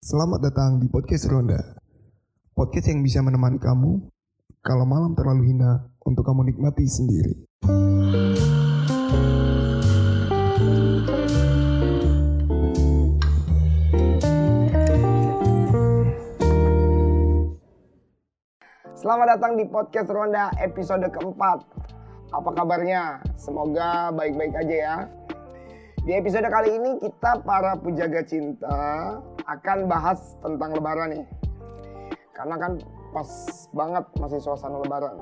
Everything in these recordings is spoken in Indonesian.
Selamat datang di podcast Ronda. Podcast yang bisa menemani kamu kalau malam terlalu hina untuk kamu nikmati sendiri. Selamat datang di podcast Ronda episode keempat. Apa kabarnya? Semoga baik-baik aja ya. Di episode kali ini kita para pujaga cinta akan bahas tentang lebaran nih. Karena kan pas banget masih suasana lebaran.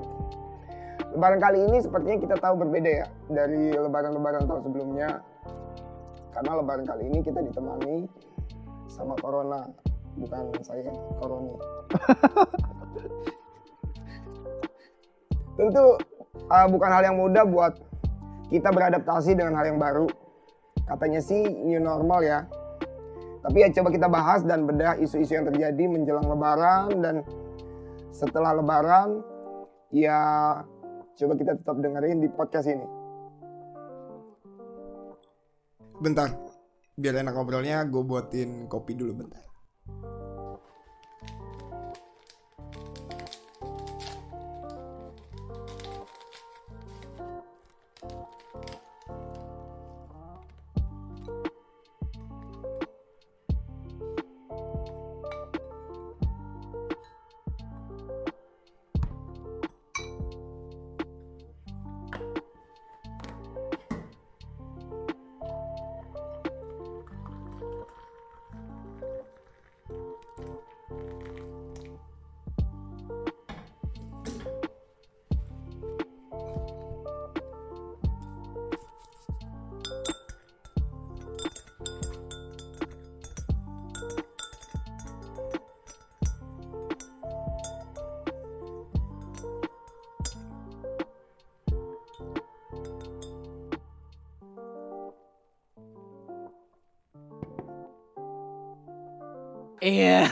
Lebaran kali ini sepertinya kita tahu berbeda ya dari lebaran-lebaran tahun sebelumnya. Karena lebaran kali ini kita ditemani sama corona, bukan saya corona. Tentu uh, bukan hal yang mudah buat kita beradaptasi dengan hal yang baru. Katanya sih new normal ya. Tapi ya coba kita bahas dan bedah isu-isu yang terjadi menjelang lebaran dan setelah lebaran ya coba kita tetap dengerin di podcast ini. Bentar, biar enak ngobrolnya gue buatin kopi dulu bentar. Iya.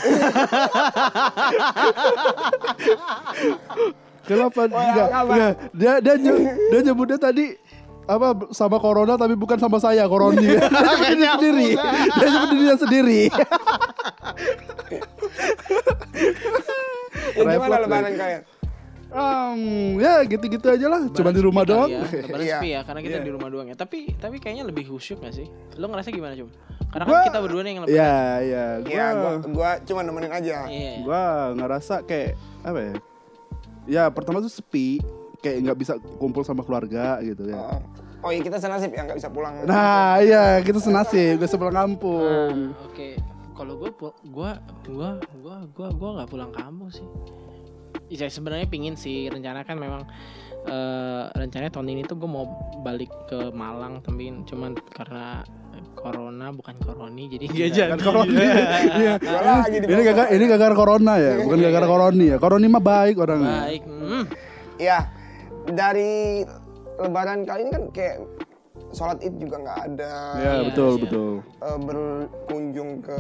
Kenapa Oh, ya, enggak, enggak. Dia dia ny- dia nyebutnya tadi apa sama corona tapi bukan sama saya koroni. dia nyebut sendiri. Dia nyebut dirinya sendiri. Ya, gimana lebaran kalian? Um, ya gitu-gitu aja lah. Cuma di rumah doang. Ya, lebaran Iya. sepi ya, karena kita Iya. di rumah doang ya. Tapi tapi kayaknya lebih khusyuk gak sih? Lo ngerasa gimana, Cum? Karena Gua- kan kita berdua nih yang lebaran. Ya, ya. Gua Ya, gua, gua cuma nemenin aja. Iya. gua ngerasa kayak apa ya? Ya, pertama tuh sepi, kayak nggak bisa kumpul sama keluarga gitu ya. Oh, oh iya kita senasib ya nggak bisa pulang. Nah, iya, kita senasib, gue sebelah kampung. Nah, Oke, kalau gue gua gua gua gua gua nggak pulang kampung sih. Ya sebenarnya pingin sih rencana kan memang eh rencananya tahun ini tuh gue mau balik ke Malang tapi cuman karena corona bukan koroni jadi nggak jadi. Kan corona. Iya. Lagi di Ini gagal ini gara-gara corona ya, bukan gara-gara koroni ya. Koroni mah baik orangnya. Baik. hmm. Ya, dari lebaran kali ini kan kayak sholat id juga nggak ada. Ya, Iya, betul, iya. betul. Eh, berkunjung ke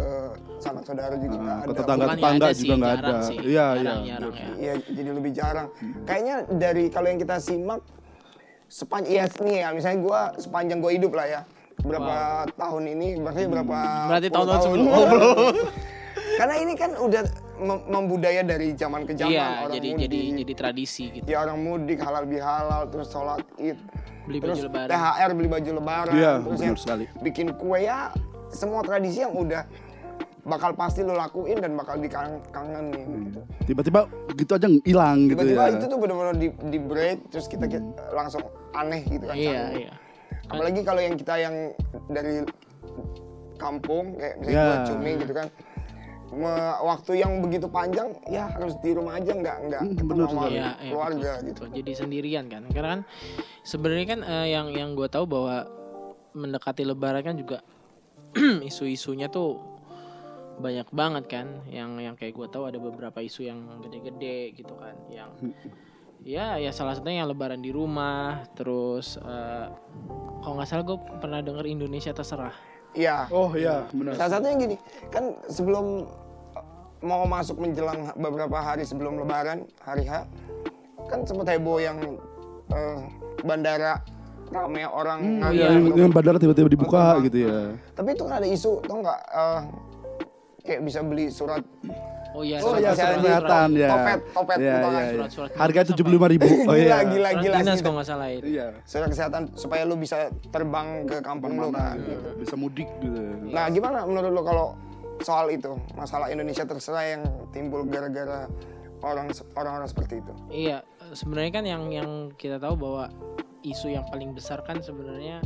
sanak saudara juga nggak Nah, ada. ke tetangga-tetangga Bukannya ada juga nggak ada. Iya, iya. Ya. Iya, jadi lebih jarang. Kayaknya dari kalau yang kita simak sepanjang iya nih ya, misalnya gua sepanjang gua hidup lah ya. Berapa tahun ini, berarti berapa Berarti tahun-tahun tahun. sebelum. Oh, belum. Karena ini kan udah mem- membudaya dari zaman ke zaman Iya, orang jadi mudik. jadi jadi tradisi gitu. ya orang mudik halal bihalal terus sholat id Beli terus baju lebaran. THR beli baju lebaran Iya, terus benar sekali. bikin kue ya semua tradisi yang udah bakal pasti lo lakuin dan bakal dikangenin gitu. Tiba-tiba gitu aja hilang gitu tiba-tiba ya. itu tuh benar-benar di, di break terus kita, kita langsung aneh gitu kan Iya, canggung. iya. apalagi kalau yang kita yang dari kampung kayak misalnya Ya. gua cumi gitu kan waktu yang begitu panjang ya harus di rumah aja nggak nggak Hmm, ketemu bener sama iya, keluarga betul, gitu betul. Jadi sendirian kan. Karena kan sebenarnya kan eh, yang yang gue tahu bahwa mendekati Lebaran kan juga isu-isunya tuh banyak banget kan. Yang yang kayak gue tahu ada beberapa isu yang gede-gede gitu kan. Yang ya ya salah satunya yang Lebaran di rumah. Terus eh, kalau nggak salah gue pernah denger Indonesia terserah. Iya. Oh iya, benar. Salah satunya gini, kan sebelum uh, mau masuk menjelang beberapa hari sebelum Lebaran, hari H, kan sempat heboh yang uh, bandara rame orang Hmm, iya, yang, yang bandara tiba-tiba dibuka gitu ya. Tapi itu kan ada isu, tau nggak? uh, kayak bisa beli surat Oh iya, Oh Surat ya, kesehatan surat kesehatan ya. topet, topet, Iya, gitu kan. iya, iya. Surat-surat Harga tujuh puluh lima ribu. Oh gila, iya. gila, Surat gila. dinas gitu. kalau nggak salah itu. Iya. Surat kesehatan supaya lu bisa terbang ke kampung lu kan. gitu. Bisa mudik gitu. Nah, gimana menurut lu kalau soal itu masalah Indonesia terserah yang timbul gara-gara orang orang-orang seperti itu? Iya, sebenarnya kan yang yang kita tahu bahwa isu yang paling besar kan sebenarnya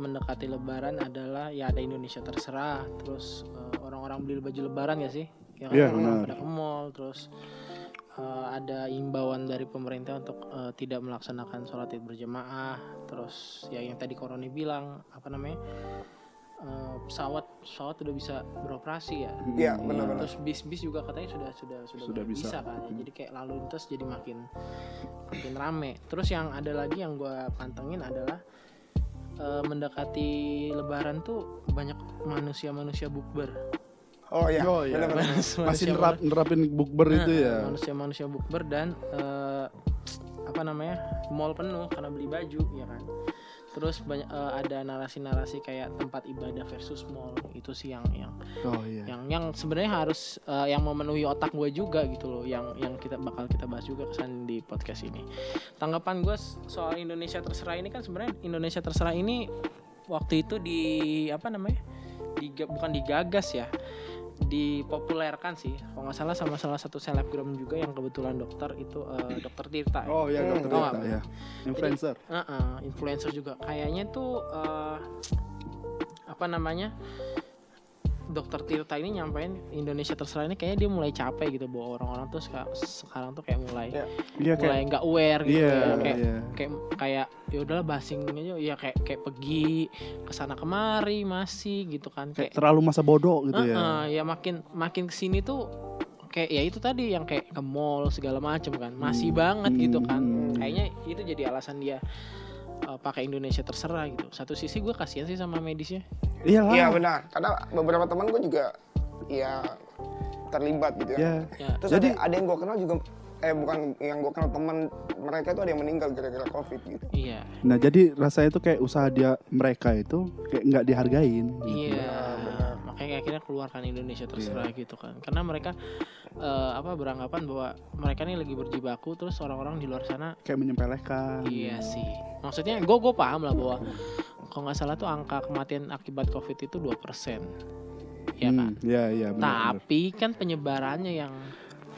mendekati Lebaran adalah ya ada Indonesia terserah, terus eh, orang-orang beli baju Lebaran ya sih, ya kan Iya, orang pada ke mall, terus eh, ada imbauan dari pemerintah untuk eh, tidak melaksanakan sholat id berjamaah, terus ya yang tadi Koroni bilang apa namanya pesawat pesawat udah bisa beroperasi ya, Iya, benar-benar. terus bis-bis juga katanya sudah sudah sudah, Sudah bisa. bisa. kan ya. jadi kayak lalu lintas jadi makin makin rame terus yang ada lagi yang gue pantengin adalah eh, mendekati lebaran tuh banyak manusia-manusia bukber Oh iya, Oh, iya. benar-benar. Masih nerap, nerapin bukber itu ya. manusia-manusia bukber dan eh, apa namanya mall penuh karena beli baju ya kan terus banyak eh, ada narasi-narasi kayak tempat ibadah versus mall. Itu sih yang yang Oh iya. yang yang sebenarnya harus eh, yang memenuhi otak gue juga gitu loh. Yang yang kita bakal kita bahas juga kesan di podcast ini. Tanggapan gue soal Indonesia terserah ini kan sebenarnya Indonesia terserah ini waktu itu di apa namanya? Diga- bukan digagas ya dipopulerkan sih kalau nggak salah sama salah satu selebgram juga yang kebetulan dokter itu eh, dokter Tirta ya. Oh iya dokter Tirta, ya. Influencer. Heeh, influencer juga kayaknya tuh eh, apa namanya dokter Tirta ini nyampein Indonesia terserah ini kayaknya dia mulai capek gitu bahwa orang-orang tuh seka- sekarang tuh kayak mulai Iya. Iya mulai nggak aware gitu Iya, ya kayak iya. kayak kayak ya udahlah basing aja ya kayak kayak pergi ke sana kemari masih gitu kan kayak kayak terlalu masa bodoh gitu ya. Heeh, ya makin makin ke sini tuh kayak ya itu tadi yang kayak ke mall segala macem kan masih banget gitu kan Hmm. kayaknya itu jadi alasan dia uh, pakai Indonesia terserah gitu satu sisi gue kasihan sih sama medisnya Iyalah. Iya benar. Karena beberapa teman gue juga ya terlibat gitu ya. Ya. ya Terus Jadi- ada, ada yang gue kenal juga eh bukan yang gue kenal teman mereka itu ada yang meninggal gara-gara covid gitu. iya Nah jadi rasanya tuh kayak usaha dia mereka itu kayak nggak dihargain. gitu. iya makanya akhirnya keluarkan Indonesia terserah Iya. gitu kan karena mereka uh, apa beranggapan bahwa mereka ini lagi berjibaku terus orang-orang di luar sana Kayak menyepelekan. Iya sih. Maksudnya gue gue paham lah bahwa kalau nggak salah tuh angka kematian akibat covid itu 2% ya kan. Hmm, Iya iya. benar, benar. Tapi kan penyebarannya yang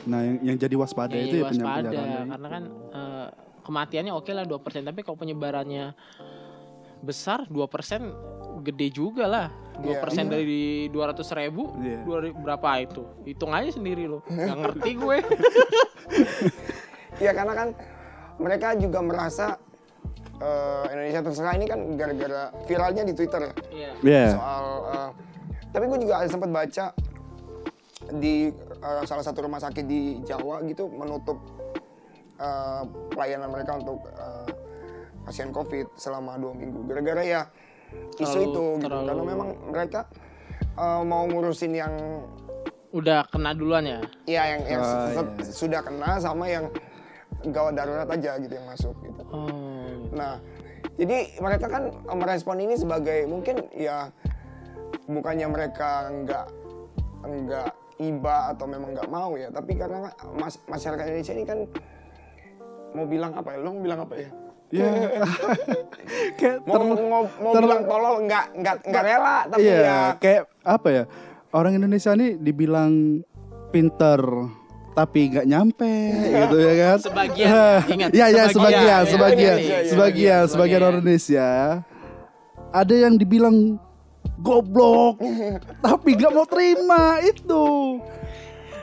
Nah yang, yang jadi waspada ya, itu ya waspada karena kan eh, kematiannya oke lah 2% tapi kalau penyebarannya besar 2% gede juga lah. 2% Iya. dari 200 ribu, Iya. 2000 berapa itu? Hitung aja sendiri loh. Gak ngerti gue. Iya karena kan mereka juga merasa eh, Indonesia terserah ini kan gara-gara viralnya di Twitter ya. Iya. Iya. soal eh, tapi gue juga sempat baca di eh, salah satu rumah sakit di Jawa gitu menutup eh, pelayanan mereka untuk eh, pasien COVID selama dua minggu gara-gara ya isu Terlalu- itu gitu terlalu- karena memang mereka eh, mau ngurusin yang Udah kena duluan ya. ya yang, yang se- iya. se- sudah kena sama yang gawat darurat aja gitu yang masuk gitu. Oh. Nah, jadi mereka kan merespon ini sebagai mungkin ya bukannya mereka nggak nggak iba atau memang nggak mau ya, tapi karena mas, masyarakat Indonesia ini kan mau bilang apa ya? Lo mau bilang apa ya? Iya. kayak Mau ter- mau, mau ter- bilang tolol nggak nggak nggak rela, tapi iya, ya kayak apa ya? Orang Indonesia nih dibilang pinter tapi nggak nyampe gitu ya kan? Sebagian, ingat, Iya iya sebagian, sebagian, iya, sebagian, iya, iya, iya, sebagian, iya. sebagian orang Indonesia. Ada yang dibilang goblok tapi nggak mau terima itu.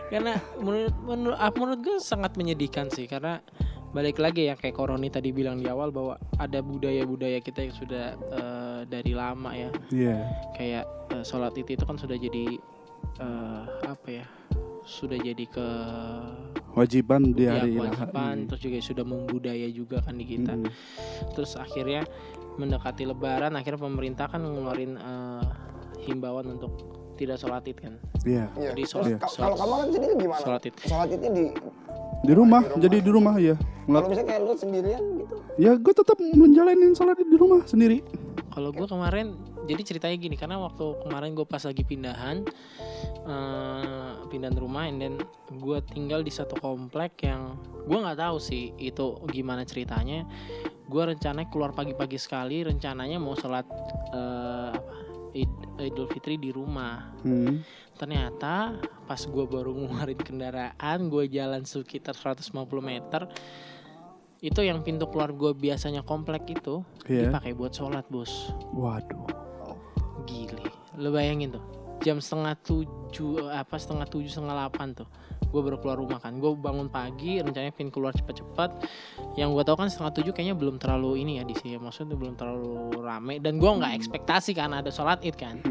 karena menurut menurut menurut gue sangat menyedihkan sih karena balik lagi ya kayak Koroni tadi bilang di awal bahwa ada budaya-budaya kita yang sudah eh, dari lama ya Iya. kayak eh, sholat itu itu kan sudah jadi eh, apa ya sudah jadi ke Wajiban di ya, hari kewajiban terus juga sudah membudaya juga kan di kita Mm. terus akhirnya mendekati lebaran akhirnya pemerintah kan ngeluarin eh, himbauan untuk tidak sholat id kan Iya. Iya. Jadi sholat- sholat- kalau kamu kan sendiri gimana? sholat id. Sholat idnya di Di rumah, jadi di rumah ya. kalau misalnya kayak lu sendirian gitu. Ya gue tetap menjalanin sholat di rumah sendiri. Kalau gue kemarin jadi ceritanya gini karena waktu kemarin gue pas lagi pindahan eh, pindahan rumah and then gue tinggal di satu komplek yang gue nggak tahu sih itu gimana ceritanya gue rencananya keluar pagi-pagi sekali rencananya mau sholat eh, apa Id- Idul Fitri di rumah Hmm. ternyata pas gue baru ngeluarin kendaraan gue jalan sekitar 150 meter itu yang pintu keluar gue biasanya komplek itu Iya. dipakai buat sholat bos Waduh. gile lo bayangin tuh jam setengah tujuh apa setengah tujuh setengah delapan tuh gue baru keluar rumah kan. Gue bangun pagi rencananya pengen keluar cepat-cepat. Yang gue tahu kan setengah tujuh kayaknya belum terlalu ini ya di sini. Maksudnya belum terlalu rame. Dan gue nggak ekspektasi kan ada sholat id kan.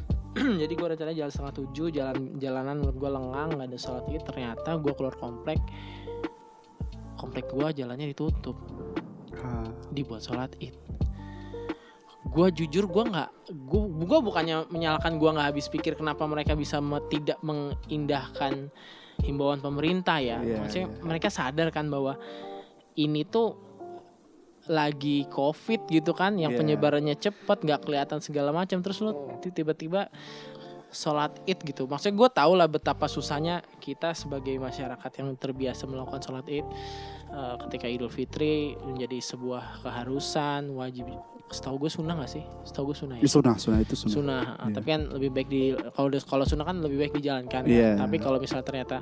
Jadi gue rencananya jalan setengah tujuh jalan jalanan menurut gue lengang nggak ada sholat id. Ternyata gue keluar komplek. Komplek gue jalannya ditutup. Ah. dibuat sholat id. Gue jujur gue nggak gue gue bukannya menyalahkan gue nggak habis pikir kenapa mereka bisa me- tidak mengindahkan himbauan pemerintah ya Iya, maksudnya iya. mereka sadar kan bahwa ini tuh lagi covid gitu kan yang Iya. penyebarannya cepat nggak kelihatan segala macam terus lu tiba-tiba sholat id gitu maksudnya gue tau lah betapa susahnya kita sebagai masyarakat yang terbiasa melakukan sholat id eh, ketika idul fitri menjadi sebuah keharusan wajib setahu gue sunnah gak sih setahu gue sunnah ya sunnah, sunnah itu sunnah. sunnah eh, Iya. tapi kan lebih baik di kalau kalau sunnah kan lebih baik dijalankan ya. Iya. tapi kalau misalnya ternyata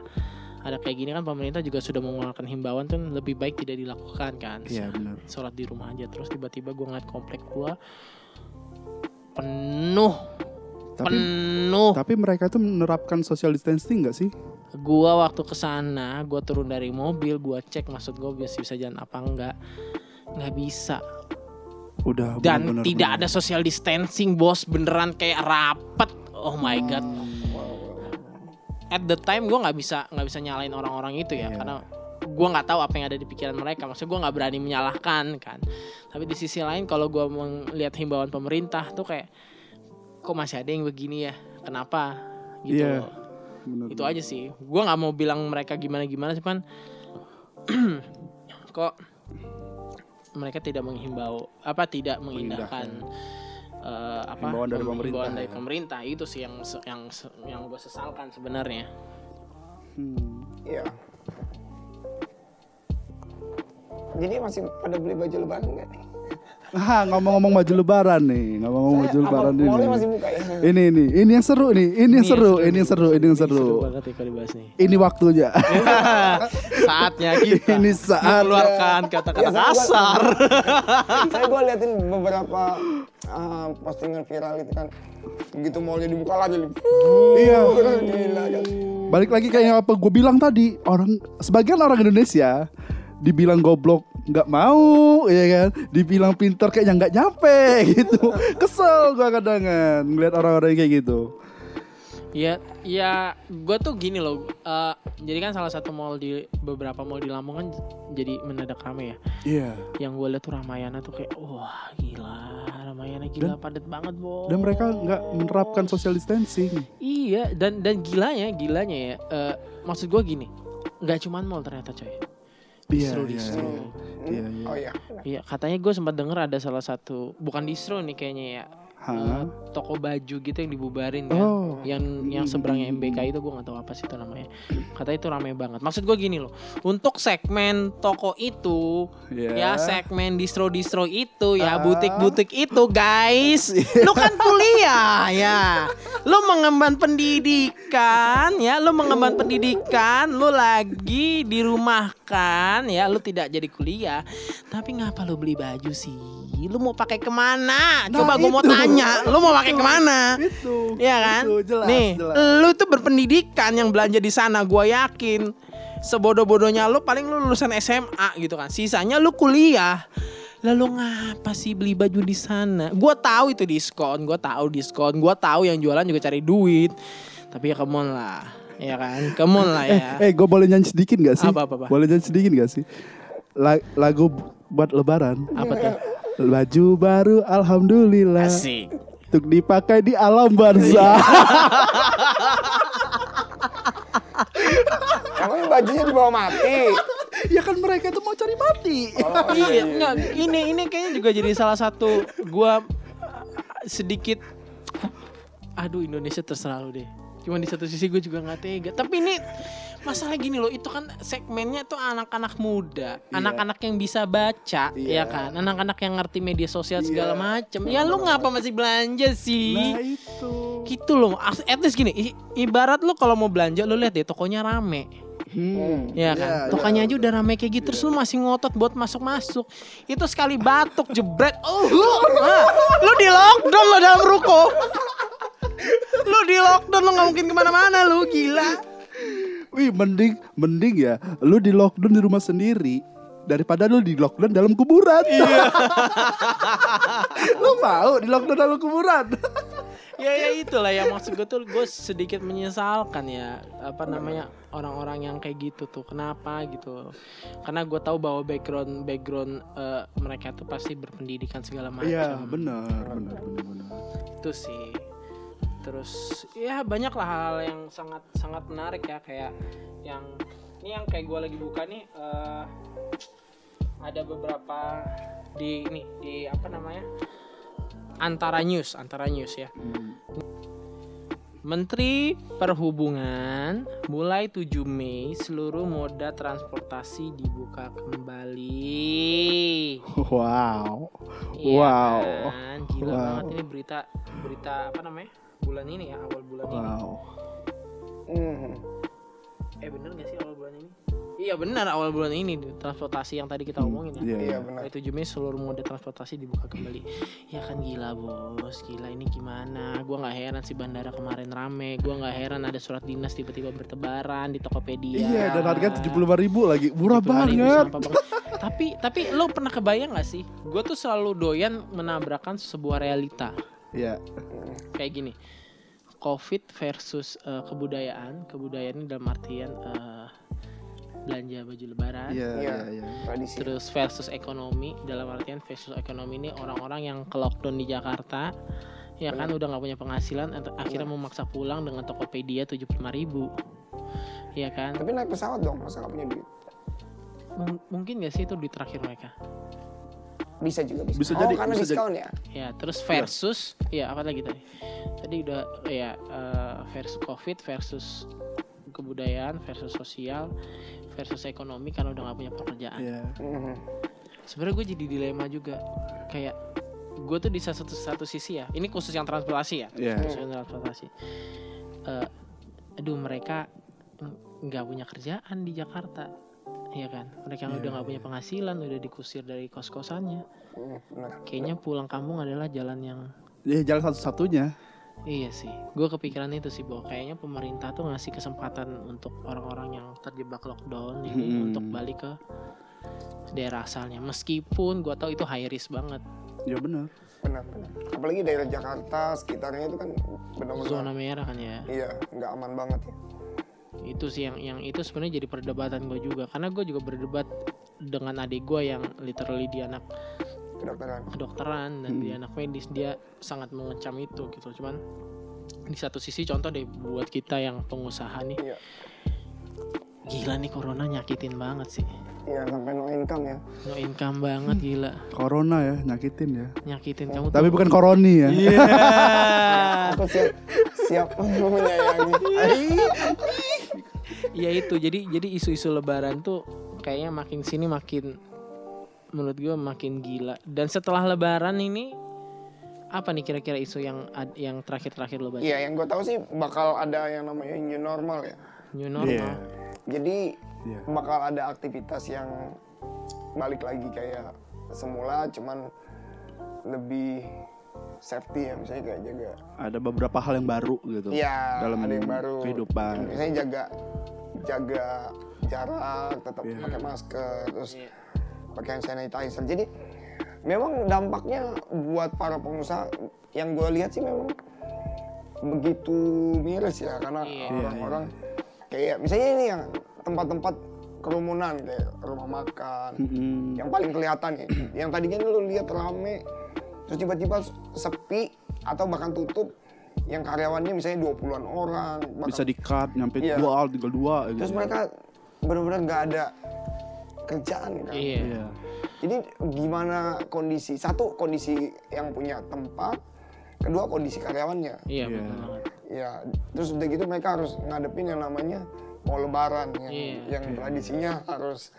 ada kayak gini kan pemerintah juga sudah mengeluarkan himbauan kan lebih baik tidak dilakukan kan Iya benar. sholat di rumah aja terus tiba-tiba gue ngeliat komplek gua penuh Tapi penuh tapi mereka tuh menerapkan social distancing nggak sih? gua waktu ke sana gua turun dari mobil gua cek maksud gua bisa bisa jalan apa enggak nggak bisa Udah dan benar-benar tidak benar. ada social distancing bos. Beneran kayak rapet oh my god. At the time gua nggak bisa nggak bisa nyalain orang-orang itu ya. Iya. karena gua nggak tahu apa yang ada di pikiran mereka. Maksudnya gua nggak berani menyalahkan kan. Tapi di sisi lain kalau gua melihat himbauan pemerintah tuh kayak kok masih ada yang begini ya? Kenapa? Gitu loh. Benar. itu aja sih. Gue nggak mau bilang mereka gimana gimana cuman kok mereka tidak menghimbau apa tidak mengindahkan eh, apa Himbauan dari pem- pemerintah, himbauan dari ya. pemerintah itu sih yang yang yang gue sesalkan sebenarnya Hmm. Iya. Jadi masih pada beli baju lebaran enggak nih? Ah, ngomong-ngomong baju lebaran nih, ngomong-ngomong baju lebaran ini. masih buka ya? Ini ini, ini yang seru nih, ini yang seru, ini yang seru, ini yang seru seru. banget ya kalau dibahas nih Ini waktunya. saatnya kita Ini saatnya. mengeluarkan kata-kata saya gua- kasar Saya gue liatin beberapa uh, postingan viral itu kan. Begitu mallnya dibuka lagi. Iya. Gila kan. Balik lagi kayak yang apa gue bilang tadi, orang sebagian orang Indonesia dibilang goblok nggak mau, ya kan? Dibilang pinter kayaknya nggak nyampe gitu. Kesel gue kadang-kadang ngeliat orang-orang yang kayak gitu. Ya, ya, gue tuh gini loh. eh, jadi kan salah satu mall di beberapa mall di Lampung kan jadi mendadak rame ya. Iya. Yang gue lihat tuh Ramayana tuh kayak, wah gila, Ramayana gila padat banget bos. Dan mereka nggak menerapkan social distancing. Iya, dan dan gilanya, gilanya ya. eh, maksud gue gini, nggak cuman mall ternyata coy. Iya, Distro, iya, distro. iya. Iya, iya. Oh iya. Iya, katanya gue sempat denger ada salah satu, bukan distro nih kayaknya ya. Hah? eh, toko baju gitu yang dibubarin kan. Oh. yang yang seberangnya MBK itu gue nggak tahu apa sih itu namanya katanya itu rame banget maksud gue gini loh untuk segmen toko itu Iya. ya segmen distro distro itu ya Ah. butik butik itu guys lu kan kuliah ya lu mengemban pendidikan ya lu mengemban pendidikan lu lagi dirumahkan ya lu tidak jadi kuliah tapi ngapa lu beli baju sih lu mau pakai ke mana coba gue mau itu. Tanya lu mau pakai ke mana Itu. Iya kan? Itu, jelas, Nih, jelas. lu tuh berpendidikan yang belanja di sana, gua yakin. Sebodoh-bodohnya lu paling lu lulusan SMA gitu kan. Sisanya lu kuliah. Lalu ngapa sih beli baju di sana? Gua tahu itu diskon, gua tahu diskon, gua tahu yang jualan juga cari duit. Tapi ya come on lah. Ya kan? Come on lah ya. Eh, gue boleh nyanyi sedikit gak sih? Apa, apa, apa? Boleh nyanyi sedikit gak sih? La- lagu buat lebaran. Apa tuh? Baju baru alhamdulillah. Asik. Untuk dipakai di alam barzah. Emang bajunya dibawa mati. ya kan mereka tuh mau cari mati. iya, enggak, ini ini kayaknya juga jadi salah satu gua sedikit aduh Indonesia terserah lu deh. Cuma di satu sisi gue juga nggak tega. Tapi ini masalah gini loh, itu kan segmennya tuh anak-anak muda, Iya. anak-anak yang bisa baca, Iya. ya kan, anak-anak yang ngerti media sosial segala Iya. macem. Ya lu ngapa masih belanja sih? Nah itu. Gitu loh, at least gini, i- ibarat lu kalau mau belanja lu lihat deh tokonya rame. Hmm. Ya kan, Iya, tokonya aja udah rame kayak gitu, terus lu masih ngotot buat masuk-masuk. Itu sekali batuk jebret, oh lu, ah, lu di lockdown lo dalam ruko. Lu di lockdown lu nggak mungkin ke mana-mana lu gila. Wih, mending mending ya lu di lockdown di rumah sendiri daripada lu di lockdown dalam kuburan. Iya. lu mau di lockdown dalam kuburan? Ya ya itulah ya maksud gue tuh gue sedikit menyesalkan ya apa namanya orang-orang yang kayak gitu tuh kenapa gitu karena gue tahu bahwa background background eh, mereka tuh pasti berpendidikan segala macam Iya, benar, benar, benar. itu sih terus ya banyak lah hal yang sangat sangat menarik ya kayak yang ini yang kayak gue lagi buka nih eh, ada beberapa di ini di apa namanya antara news antara news ya Hmm. Menteri Perhubungan mulai 7 Mei seluruh moda transportasi dibuka kembali. Wow. Iya Wow. kan? Gila Wow. banget ini berita berita apa namanya? Bulan ini ya, awal bulan ini. Wow. Hmm. Eh bener gak sih awal bulan ini? Iya benar awal bulan ini transportasi yang tadi kita omongin ya. Iya, Iya iya. benar. Mulai 7 Mei seluruh moda transportasi dibuka kembali. Ya kan gila bos, gila ini gimana? Gua nggak heran sih bandara kemarin rame. Gua nggak heran ada surat dinas tiba-tiba bertebaran di Tokopedia. Iya, dan harganya tujuh puluh ribu lagi, murah 75.000 banget. banget. tapi tapi lo pernah kebayang gak sih? Gue tuh selalu doyan menabrakkan sebuah realita Iya. kayak gini. Covid versus eh, kebudayaan. Kebudayaan ini dalam artian eh, belanja baju lebaran. Iya, Iya. iya, iya. Tradisi. Terus versus ekonomi dalam artian versus ekonomi ini orang-orang yang ke lockdown di Jakarta ya kan udah nggak punya penghasilan akhirnya memaksa pulang dengan Tokopedia 75.000 ribu ya kan Tapi naik pesawat dong, masa nggak punya duit? Mung- mungkin gak sih itu di terakhir mereka Bisa juga bisa. Bisa oh, jadi, karena bisa diskon ya. ya terus versus ya apa lagi tadi tadi udah ya eh, versus covid versus kebudayaan versus sosial versus ekonomi karena udah nggak punya pekerjaan Iya. Mhm. sebenarnya gue jadi dilema juga kayak gue tuh di satu satu sisi ya ini khusus yang transportasi ya Iya. khusus yang transportasi Eh, aduh mereka ng- nggak punya kerjaan di Jakarta Iya kan mereka yang Iya, udah nggak punya penghasilan udah dikusir dari kos kosannya kayaknya pulang kampung adalah jalan yang Ya jalan satu-satunya. Iya sih, gue kepikiran itu sih bahwa kayaknya pemerintah tuh ngasih kesempatan untuk orang-orang yang terjebak lockdown ini Hmm. untuk balik ke daerah asalnya. Meskipun gue tahu itu high risk banget, Ya benar. Benar, benar. Apalagi daerah Jakarta sekitarnya itu kan benar-benar zona merah kan ya. iya nggak aman banget ya. Itu sih yang yang itu sebenarnya jadi perdebatan gue juga, karena gue juga berdebat dengan adik gue yang literally dia anak Kedokteran. kedokteran dan dia anak medis, dia sangat mengecam itu gitu. Cuman di satu sisi contoh deh buat kita yang pengusaha nih, Iya. gila nih corona nyakitin banget sih. Iya sampai no income ya. No income banget gila Corona ya, nyakitin ya. Nyakitin kamu Tapi bukan koroni ya. Iya Aku siap siap menyayangi. Ya itu jadi jadi isu-isu lebaran tuh Kayaknya makin sini makin Menurut gue makin gila Dan setelah lebaran ini Apa nih kira-kira isu yang yang terakhir-terakhir lo baca? Iya yang gue tahu sih bakal ada yang namanya new normal ya. New normal Iya. Jadi Iya. bakal ada aktivitas yang balik lagi kayak semula cuman lebih safety ya misalnya kayak jaga Ada beberapa hal yang baru gitu. Iya, dalam ada yang baru. kehidupan. Misalnya jaga jaga jarak, tetap Iya. pakai masker, terus Iya. pakai hand sanitizer. Jadi memang dampaknya buat para pengusaha yang gue lihat sih memang begitu miris ya karena Iya. orang-orang kayak misalnya ini yang tempat-tempat kerumunan kayak rumah makan Mm-mm. yang paling kelihatan ya yang tadinya lu lihat rame terus tiba-tiba sepi atau bahkan tutup yang karyawannya misalnya 20-an orang bahkan- Bisa di-cut nyampe Iya. dua, tinggal dua gitu. terus mereka benar-benar nggak ada kerjaan kan Iya Iya. jadi gimana kondisi satu kondisi yang punya tempat kedua kondisi karyawannya Iya Iya. betul banget ya terus udah gitu mereka harus ngadepin yang namanya mau lebaran yang Iya. yang tradisinya harus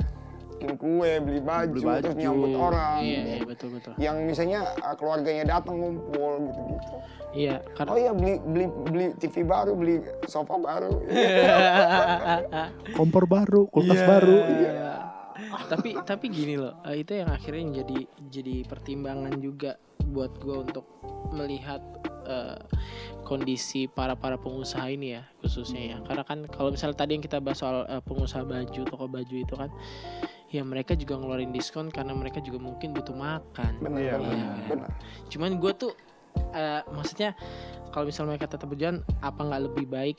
bikin kue beli baju, Beli baju. terus nyambut orang Iya, iya betul betul. yang misalnya uh, keluarganya datang ngumpul gitu-gitu Iya, oh karena iya beli beli beli TV baru beli sofa baru Kompor baru, kulkas Iya. baru. tapi tapi gini loh, eh, itu yang akhirnya jadi jadi pertimbangan juga buat gue untuk melihat eh, kondisi para para pengusaha ini ya khususnya ya. Karena kan kalau misalnya tadi yang kita bahas soal eh, pengusaha baju, toko baju itu kan ya mereka juga ngeluarin diskon karena mereka juga mungkin butuh makan. benar Iya, benar Cuman gue tuh eh, maksudnya kalau misalnya mereka tetap berjalan apa nggak lebih baik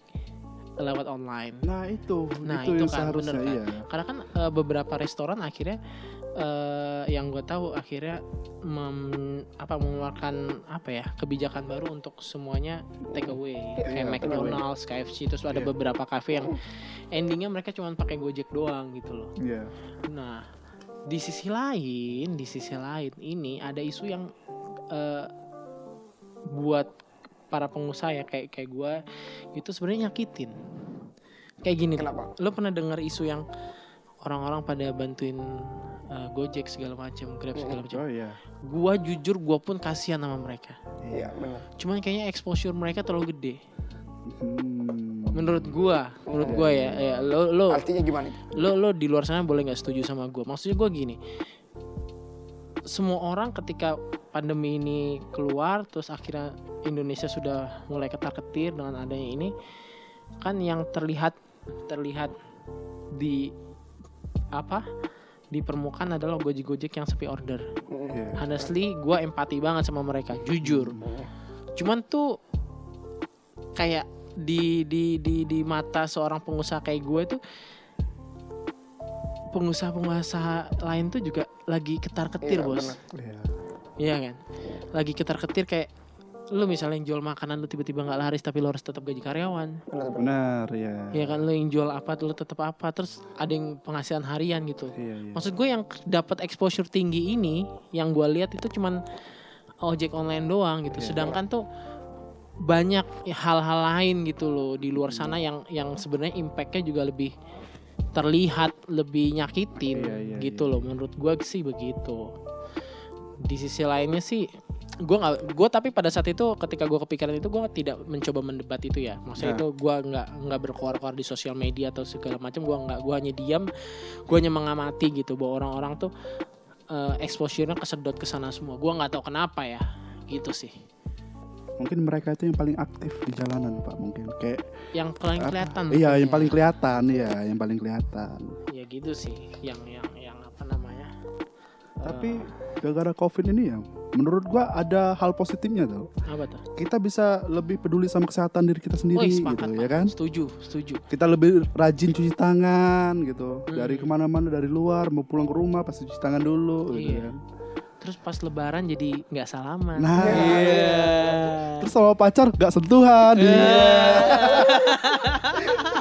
lewat online? Nah itu, Nah, itu, itu yang kan, seharusnya bener kan? iya. Karena kan eh, beberapa restoran akhirnya eh, yang gue tahu akhirnya mem- apa mengeluarkan apa ya kebijakan baru untuk semuanya take away Iya, kayak McDonald's, KFC terus ada Iya. beberapa cafe yang endingnya mereka cuma pakai Gojek doang gitu loh. Iya. Nah di sisi lain, di sisi lain ini ada isu yang eh, buat para pengusaha ya kayak kayak gue itu sebenarnya nyakitin. Kayak gini, kenapa lo pernah dengar isu yang orang-orang pada bantuin eh, Gojek segala macam, Grab segala macam. Oh iya. Gua jujur gua pun kasihan sama mereka. iya benar Cuman kayaknya exposure mereka terlalu gede. Hmm. Menurut gua, menurut gua ya, ya lo lo artinya gimana lo lo di luar sana boleh nggak setuju sama gua. Maksudnya gua gini. Semua orang ketika pandemi ini keluar terus akhirnya Indonesia sudah mulai ketar-ketir dengan adanya ini kan yang terlihat terlihat di apa di permukaan adalah gojek-gojek yang sepi order. Iya. Honestly, gue empati banget sama mereka, jujur. Cuman tuh kayak di di di di mata seorang pengusaha kayak gue tuh pengusaha-pengusaha lain tuh juga lagi ketar-ketir, Iya, bos. Iya. Iya kan? Lagi ketar-ketir kayak lu misalnya yang jual makanan lu tiba-tiba nggak laris tapi lu harus tetap gaji karyawan. benar ya. Ya kan lu yang jual apa lu tetap apa terus ada yang penghasilan harian gitu. Iya, iya. Maksud gue yang dapat exposure tinggi ini yang gue lihat itu cuman ojek online doang gitu. Iya. Sedangkan tuh banyak hal-hal lain gitu loh di luar sana yang yang sebenarnya impactnya juga lebih terlihat lebih nyakitin Iya, iya, gitu iya. loh. Menurut gue sih begitu. Di sisi lainnya sih gue nggak gue tapi pada saat itu ketika gue kepikiran itu gue tidak mencoba mendebat itu ya maksudnya Nah. itu gue nggak nggak berkoar-koar di sosial media atau segala macam gue nggak gue hanya diam gue hanya mengamati gitu bahwa orang-orang tuh eh, exposure-nya kesedot ke sana semua gue nggak tahu kenapa ya gitu sih Mungkin mereka itu yang paling aktif di jalanan, Pak, mungkin. Kayak yang paling apa? kelihatan Iya, yang paling kelihatan, iya, yang paling kelihatan. ya gitu sih yang yang Tapi gara-gara Covid ini ya, menurut gua ada hal positifnya tuh. apa tuh Kita bisa lebih peduli sama kesehatan diri kita sendiri Woi, gitu, sepakat, ya kan? setuju setuju Kita lebih rajin cuci tangan gitu. Hmm. Dari ke mana-mana, dari luar, mau pulang ke rumah pasti cuci tangan dulu gitu Iya. kan. terus pas lebaran jadi nggak salaman Nah, Iya. terus sama pacar gak sentuhan. Iya.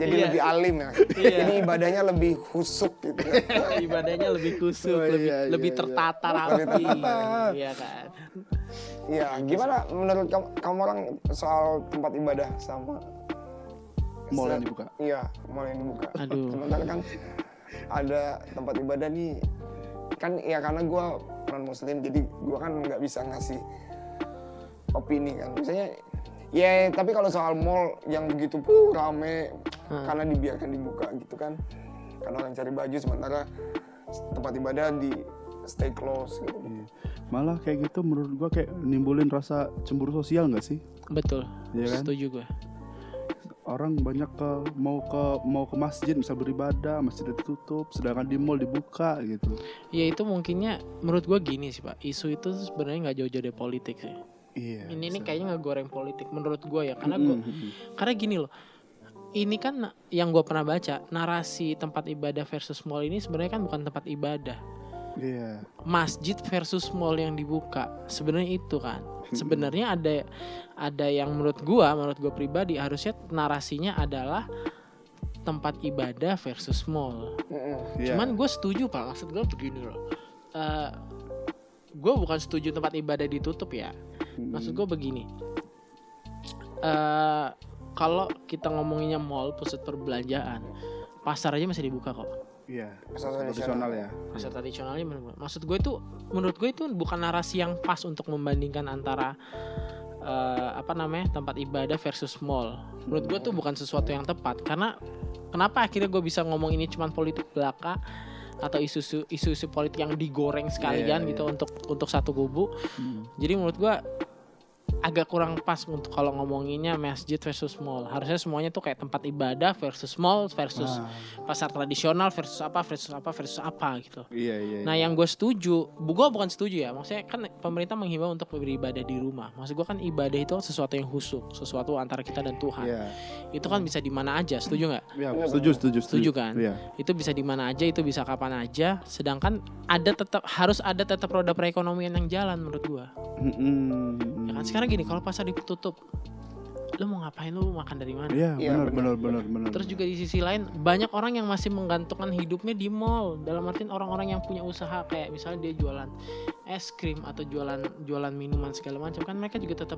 Jadi Iya. lebih alim ya Iya. jadi ibadahnya lebih khusuk gitu ya. ibadahnya lebih kusuk, Oh, lebih iya, iya, lebih iya. tertata Lebih rapi, iya kan. Iya, gimana menurut kamu, kamu orang soal tempat ibadah sama Mall yang dibuka. Iya, mall yang dibuka. Aduh. Sementara kan ada tempat ibadah nih, kan ya karena gue non muslim jadi gue kan nggak bisa ngasih opini kan. Misalnya, ya tapi kalau soal mall yang begitu puh rame Hmm. karena dibiarkan dibuka gitu kan, karena orang cari baju sementara tempat ibadah di stay close gitu. Iya. Malah kayak gitu menurut gua kayak nimbulin rasa cemburu sosial nggak sih? Betul, Iya kan? setuju gue. Orang banyak ke mau ke mau ke masjid misal beribadah, masjid ditutup, sedangkan di mall dibuka gitu. Ya itu mungkinnya menurut gue gini sih pak, isu itu sebenarnya nggak jauh-jauh dari politik sih. Iya. Ini nih bisa. kayaknya ngegoreng politik menurut gue ya, karena gue Mm-mm. karena gini loh. Ini kan yang gue pernah baca narasi tempat ibadah versus mall ini sebenarnya kan bukan tempat ibadah. Iya. masjid versus mall yang dibuka sebenarnya itu kan sebenarnya ada ada yang menurut gua menurut gua pribadi harusnya narasinya adalah tempat ibadah versus mall Mm-mm. Iya. cuman gue setuju pak maksud gue begini loh Eh gue bukan setuju tempat ibadah ditutup ya Maksud gue begini. eh kalau kita ngomonginnya mall, pusat perbelanjaan, pasar aja masih dibuka kok. Iya. Pasar Tradisional ya. Pasar tradisionalnya bener-bener. Maksud gue itu, menurut gue itu bukan narasi yang pas untuk membandingkan antara eh, apa namanya tempat ibadah versus mall. Menurut gue tuh bukan sesuatu yang tepat karena kenapa akhirnya gue bisa ngomong ini cuman politik belaka atau isu-isu isu-isu politik yang digoreng sekalian Iya, gitu untuk untuk satu kubu. Hmm. Jadi menurut gua agak kurang pas untuk kalau ngomonginnya masjid versus mall. Harusnya semuanya tuh kayak tempat ibadah versus mall versus Ah, pasar tradisional versus apa versus apa versus apa gitu. iya iya. Nah yang gue setuju, bu gue bukan setuju ya. Maksudnya kan pemerintah menghimbau untuk beribadah di rumah. Maksud gue kan ibadah itu kan sesuatu yang khusyuk, sesuatu antara kita dan Tuhan. Iya. Itu kan bisa di mana aja, setuju nggak? Iya, setuju setuju Setuju kan? Iya. Itu bisa di mana aja, itu bisa kapan aja. Sedangkan ada tetap harus ada tetap roda perekonomian yang jalan menurut gue. Mm-mm. Ya kan sekarang gini, kalau pasar ditutup, lu mau ngapain lu makan dari mana? Iya, Iya, benar benar. benar benar. Terus juga di sisi lain banyak orang yang masih menggantungkan hidupnya di mall. Dalam artian orang-orang yang punya usaha kayak misalnya dia jualan es krim atau jualan jualan minuman segala macam kan mereka juga tetap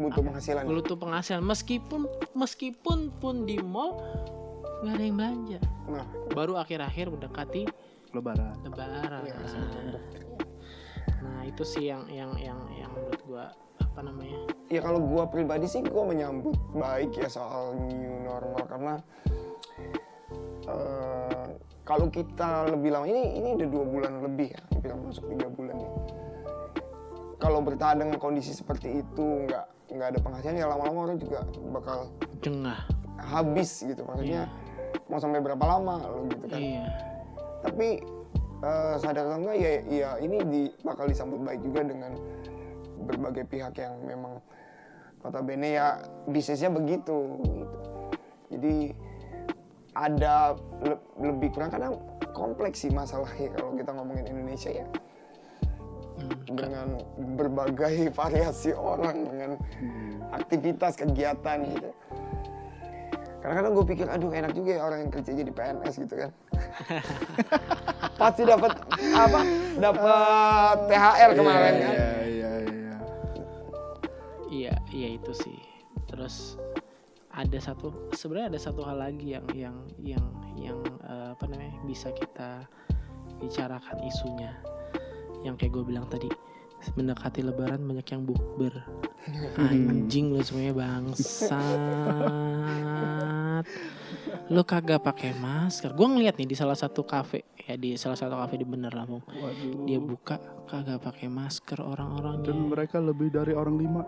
butuh penghasilan. butuh penghasilan meskipun meskipun pun di mall nggak ada yang belanja. Nah, Baru akhir-akhir mendekati lebaran. lebaran. Sama. Nah, itu sih yang yang yang yang menurut gua apa namanya? ya kalau gua pribadi sih gua menyambut baik ya soal new normal karena eh, kalau kita lebih lama ini ini udah dua bulan lebih ya, hampir masuk tiga bulan ya. Kalau bertahan dengan kondisi seperti itu nggak nggak ada penghasilan ya lama-lama orang juga bakal Jengah. habis gitu maksudnya mau sampai berapa lama lo gitu kan. Iya. Tapi eh, sadar atau enggak ya ya ini di, bakal disambut baik juga dengan berbagai pihak yang memang notabene ya bisnisnya begitu gitu. Jadi ada le- lebih kurang karena kompleks sih masalahnya kalau kita ngomongin Indonesia ya Hmm, dengan berbagai variasi orang dengan aktivitas kegiatan gitu. Kadang-kadang gue pikir aduh enak juga ya orang yang kerja jadi PNS gitu kan. Pasti dapat apa? Dapat THR kemarin kan. Iya iya iya. Iya, itu sih. Terus ada satu sebenarnya ada satu hal lagi yang yang yang yang eh, apa namanya bisa kita bicarakan isunya. Yang kayak gue bilang tadi mendekati lebaran banyak yang bukber. Anjing lu semuanya bangsat. Lu kagak pakai masker. Gua ngeliat nih di salah satu kafe ya di salah satu kafe di Bener Lampung. Waduh. Dia buka kagak pakai masker orang-orangnya. Dan mereka lebih dari orang lima.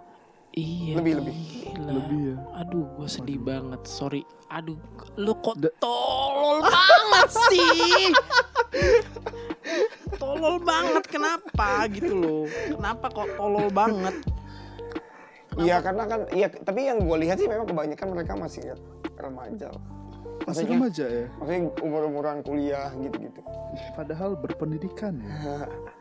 Iya. Lebih, lebih. gila. Lebih ya. Aduh, gue sedih banget. Sorry. Aduh, lu kok Da- tolol banget sih? tolol banget kenapa gitu loh? Kenapa kok tolol banget? Iya karena kan iya tapi yang gue lihat sih memang kebanyakan mereka masih remaja. Masih remaja ya. Maksudnya umur-umuran kuliah gitu-gitu. Padahal berpendidikan ya.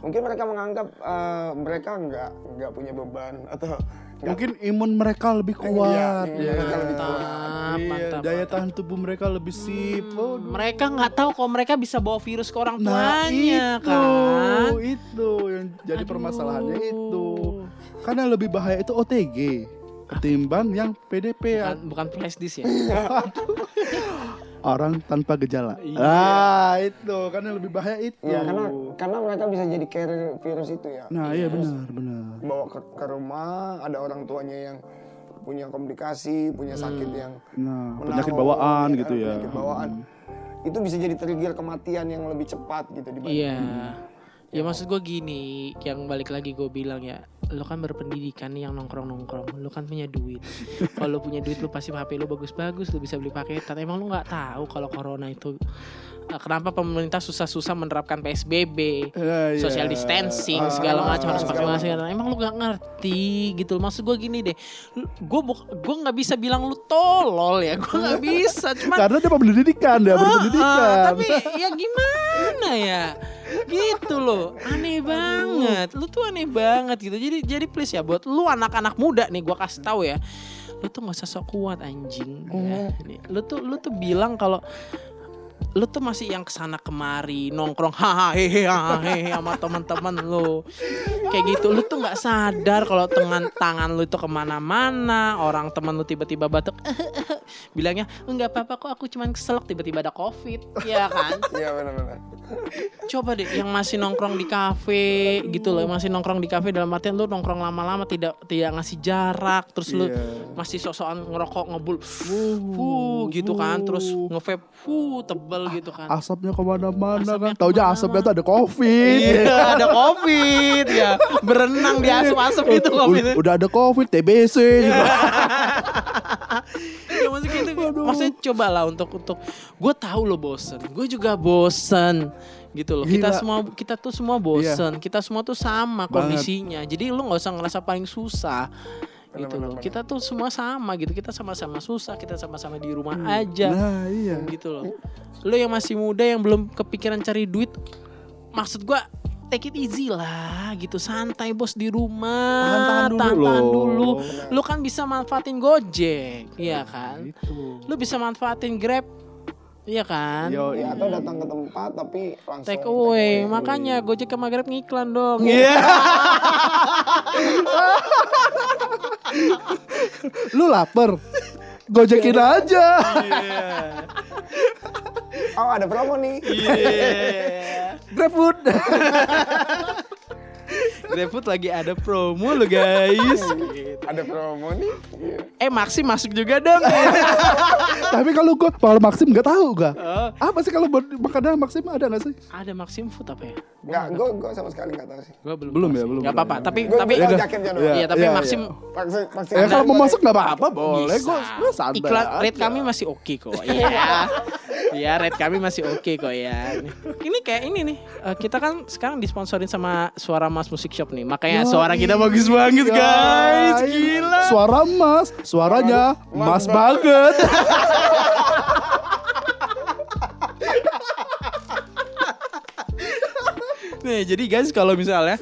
Mungkin mereka menganggap eh, mereka nggak nggak punya beban atau nggak Mungkin imun mereka lebih Iya, kuat. imun ya. mereka lebih kuat. Mantap, Iya, mantap, daya mantap. tahan tubuh mereka lebih sip. Oh, Mereka nggak tahu kok mereka bisa bawa virus ke orang Nah tuanya itu, kan. itu yang jadi Aduh. permasalahannya itu. Karena lebih bahaya itu OTG ketimbang yang PDP. Bukan, bukan flash disk ya. orang tanpa gejala. Iya. Ah itu karena lebih bahaya itu. Iya karena karena mereka bisa jadi carrier virus itu ya. Nah iya benar benar. Bawa ke, ke rumah ada orang tuanya yang punya komplikasi, punya sakit yang Nah penyakit bawaan ya gitu ya. Penyakit bawaan. Itu bisa jadi trigger kematian yang lebih cepat gitu dibanding Iya. Ya maksud gue gini, yang balik lagi gue bilang ya, lo kan berpendidikan nih yang nongkrong-nongkrong, lo kan punya duit. kalau punya duit lo pasti HP lo bagus-bagus, lo bisa beli paketan. Emang lo nggak tahu kalau corona itu kenapa pemerintah susah-susah menerapkan PSBB, Eh, iya. social distancing Ah, segala macam harus pakai segala masker. Emang lu gak ngerti gitu. Maksud gue gini deh, gue gue nggak bisa bilang lu tolol ya, gue nggak bisa. Cuman Karena dia berpendidikan, dia Ah, berpendidikan. ah, tapi ya gimana ya? Gitu loh. Aneh banget. Lu tuh aneh banget gitu. Jadi jadi please ya buat lu anak-anak muda nih gua kasih tahu ya. Lu tuh gak usah sok kuat anjing ya. Nih, Lu tuh lu tuh bilang kalau lu tuh masih yang ke sana kemari nongkrong hahaha hehe sama teman-teman lu kayak gitu lu tuh nggak sadar kalau tangan tangan lu itu ke mana-mana orang teman lu tiba-tiba batuk bilangnya enggak apa-apa kok aku cuman keselak tiba-tiba ada covid ya kan Iya benar-benar. coba deh yang masih nongkrong di kafe gitu loh yang masih nongkrong di kafe dalam artian lu nongkrong lama-lama tidak tidak ngasih jarak terus lu Iya. Masih sok-sokan ngerokok ngebul fuh gitu kan terus ngevape fuh tebel gitu kan Asapnya ke mana-mana Asapnya kan. Taunya ke mana-mana. asapnya tuh ada covid. Iya, ada covid ya. Berenang di asap-asap gitu covid. Udah, udah ada covid, TBC juga. ya maksudnya gitu. Maksudnya cobalah untuk untuk gue tahu lo bosen. Gue juga bosen gitu loh. Kita Gila. semua kita tuh semua bosen. Kita semua tuh sama kondisinya. Jadi lu nggak usah ngerasa paling susah. Gitu loh. Kita tuh semua sama gitu. Kita sama-sama susah, kita sama-sama di rumah aja. Nah iya. gitu loh. Lo yang masih muda yang belum kepikiran cari duit, maksud gua take it easy lah gitu santai bos di rumah Tahan-tahan dulu loh. dulu lu kan bisa manfaatin gojek iya kan Gitu. lu bisa manfaatin grab iya kan Yo, Ya atau datang ke tempat tapi langsung take away makanya gojek sama grab ngiklan dong iya Lu lapar? Gojekin aja. Oh ada promo nih. iya GrabFood. GrabFood lagi ada promo lo guys. Ada promo nih. Iya. eh Maxi masuk juga dong Tapi kalau gua kalau Maxim nggak tahu gua. Oh. Apa sih kalau buat makanan Maxim ada nggak sih? ada Maxim Food apa ya Nggak, gue gue sama sekali nggak tahu sih. Gua belum Belum ya, belum, Gak belum apa-apa, ya. tapi Gue tapi udah. jaketnya doang. Iya. iya, tapi iya, Maxim vaksin Ya kalau mau masuk nggak apa-apa boleh. Gua gua santai. Iklan aja. rate kami masih oke kok. Iya. Iya, rate kami masih oke kok ya. Ini kayak ini nih. eh, kita kan sekarang disponsorin sama Suara Mas Musik Shop nih. Makanya Yoi. suara kita bagus banget, guys. Guys, Gila. Suara Mas, suaranya Mas Mas banget. Nih, jadi guys kalau misalnya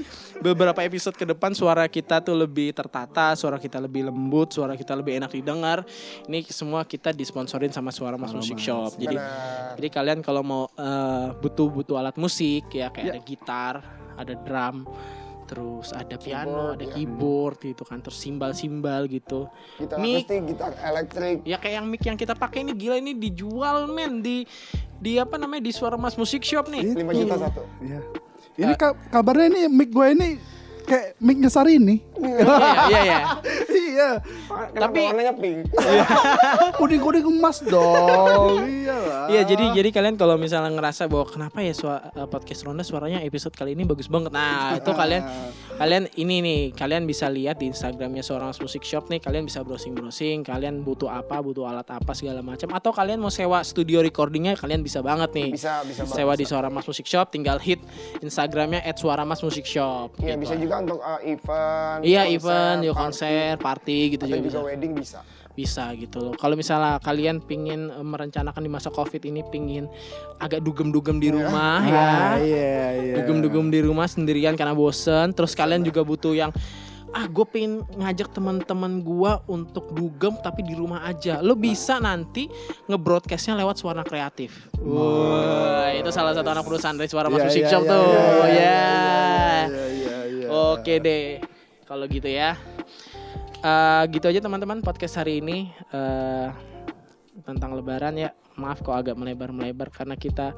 beberapa episode ke depan suara kita tuh lebih tertata, suara kita lebih lembut, suara kita lebih enak didengar. Ini semua kita disponsorin sama Suara Mas Musik Shop. Jadi Benar. Jadi kalian kalau mau eh, butuh-butuh alat musik ya kayak Ya. ada gitar, ada drum, terus ada piano, Keyboard, ada ya. keyboard gitu kan, terus simbal-simbal gitu. Gitar Mic. akustik, gitar elektrik. Ya kayak yang mic yang kita pakai ini gila ini dijual men di di apa namanya di Suara Mas Musik Shop nih. 5 juta satu. Iya. Ini ka- kabarnya ini mic gue ini kayak micnya Sarini. iya iya iya. iya. Tapi- warnanya pink? Kuning-kuning emas dong. iya lah. Iya jadi jadi kalian kalau misalnya ngerasa bahwa kenapa ya sua- eh, podcast Ronda suaranya episode kali ini bagus banget. Nah itu kalian kalian ini nih kalian bisa lihat di Instagramnya seorang musik shop nih kalian bisa browsing browsing kalian butuh apa butuh alat apa segala macam atau kalian mau sewa studio recordingnya kalian bisa banget nih Bisa, bisa banget. sewa di Suara Mas Musik Shop tinggal hit Instagramnya @suaramasmusikshop Iya gitu. bisa juga untuk uh, event. Iya konser, event, ya party, konser, party gitu atau juga juga bisa. wedding bisa. Bisa gitu loh. Kalau misalnya kalian pingin eh, merencanakan di masa covid ini pingin agak dugem-dugem di rumah ya. Ah, iya iya. Dugem-dugem di rumah sendirian karena bosen. Terus kalian juga butuh yang ah gue pengen ngajak teman-teman gua untuk dugem tapi di rumah aja. Lo bisa nanti nge-broadcastnya lewat suara kreatif. Wah, itu salah satu anak perusahaan dari Suara Mas Iya, Music iya, Shop iya, tuh. iya, iya, ya. Iya iya iya. Oke deh, kalau gitu ya. Eh, gitu aja teman-teman podcast hari ini eh, tentang Lebaran ya. Maaf kok agak melebar-melebar karena kita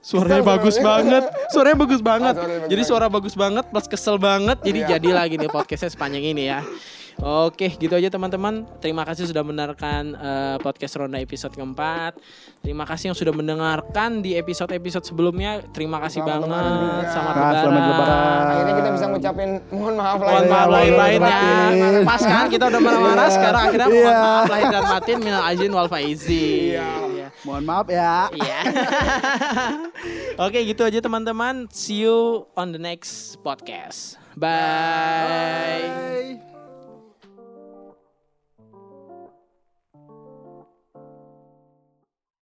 suaranya Kesel bagus suaranya. banget, suaranya bagus banget. Ah, jadi suara bagus banget plus kesel banget. Jadi Iya. jadi lagi nih podcastnya sepanjang ini ya. Oke, gitu aja teman-teman. Terima kasih sudah mendengarkan eh, podcast Ronda episode keempat. Terima kasih yang sudah mendengarkan di episode-episode sebelumnya. Terima kasih Selamat banget. Lebaran. Selamat lebaran. selamat Lebaran. Akhirnya kita bisa ngucapin mohon maaf Mohon lahir maaf dan lahir batin. lain ya. batin. Pas kan kita udah marah-marah sekarang akhirnya mohon Iya. maaf lahir dan batin minal aizin wal faizin. Iya. Iya. Mohon maaf ya. Iya. Oke, gitu aja teman-teman. See you on the next podcast. Bye. Bye.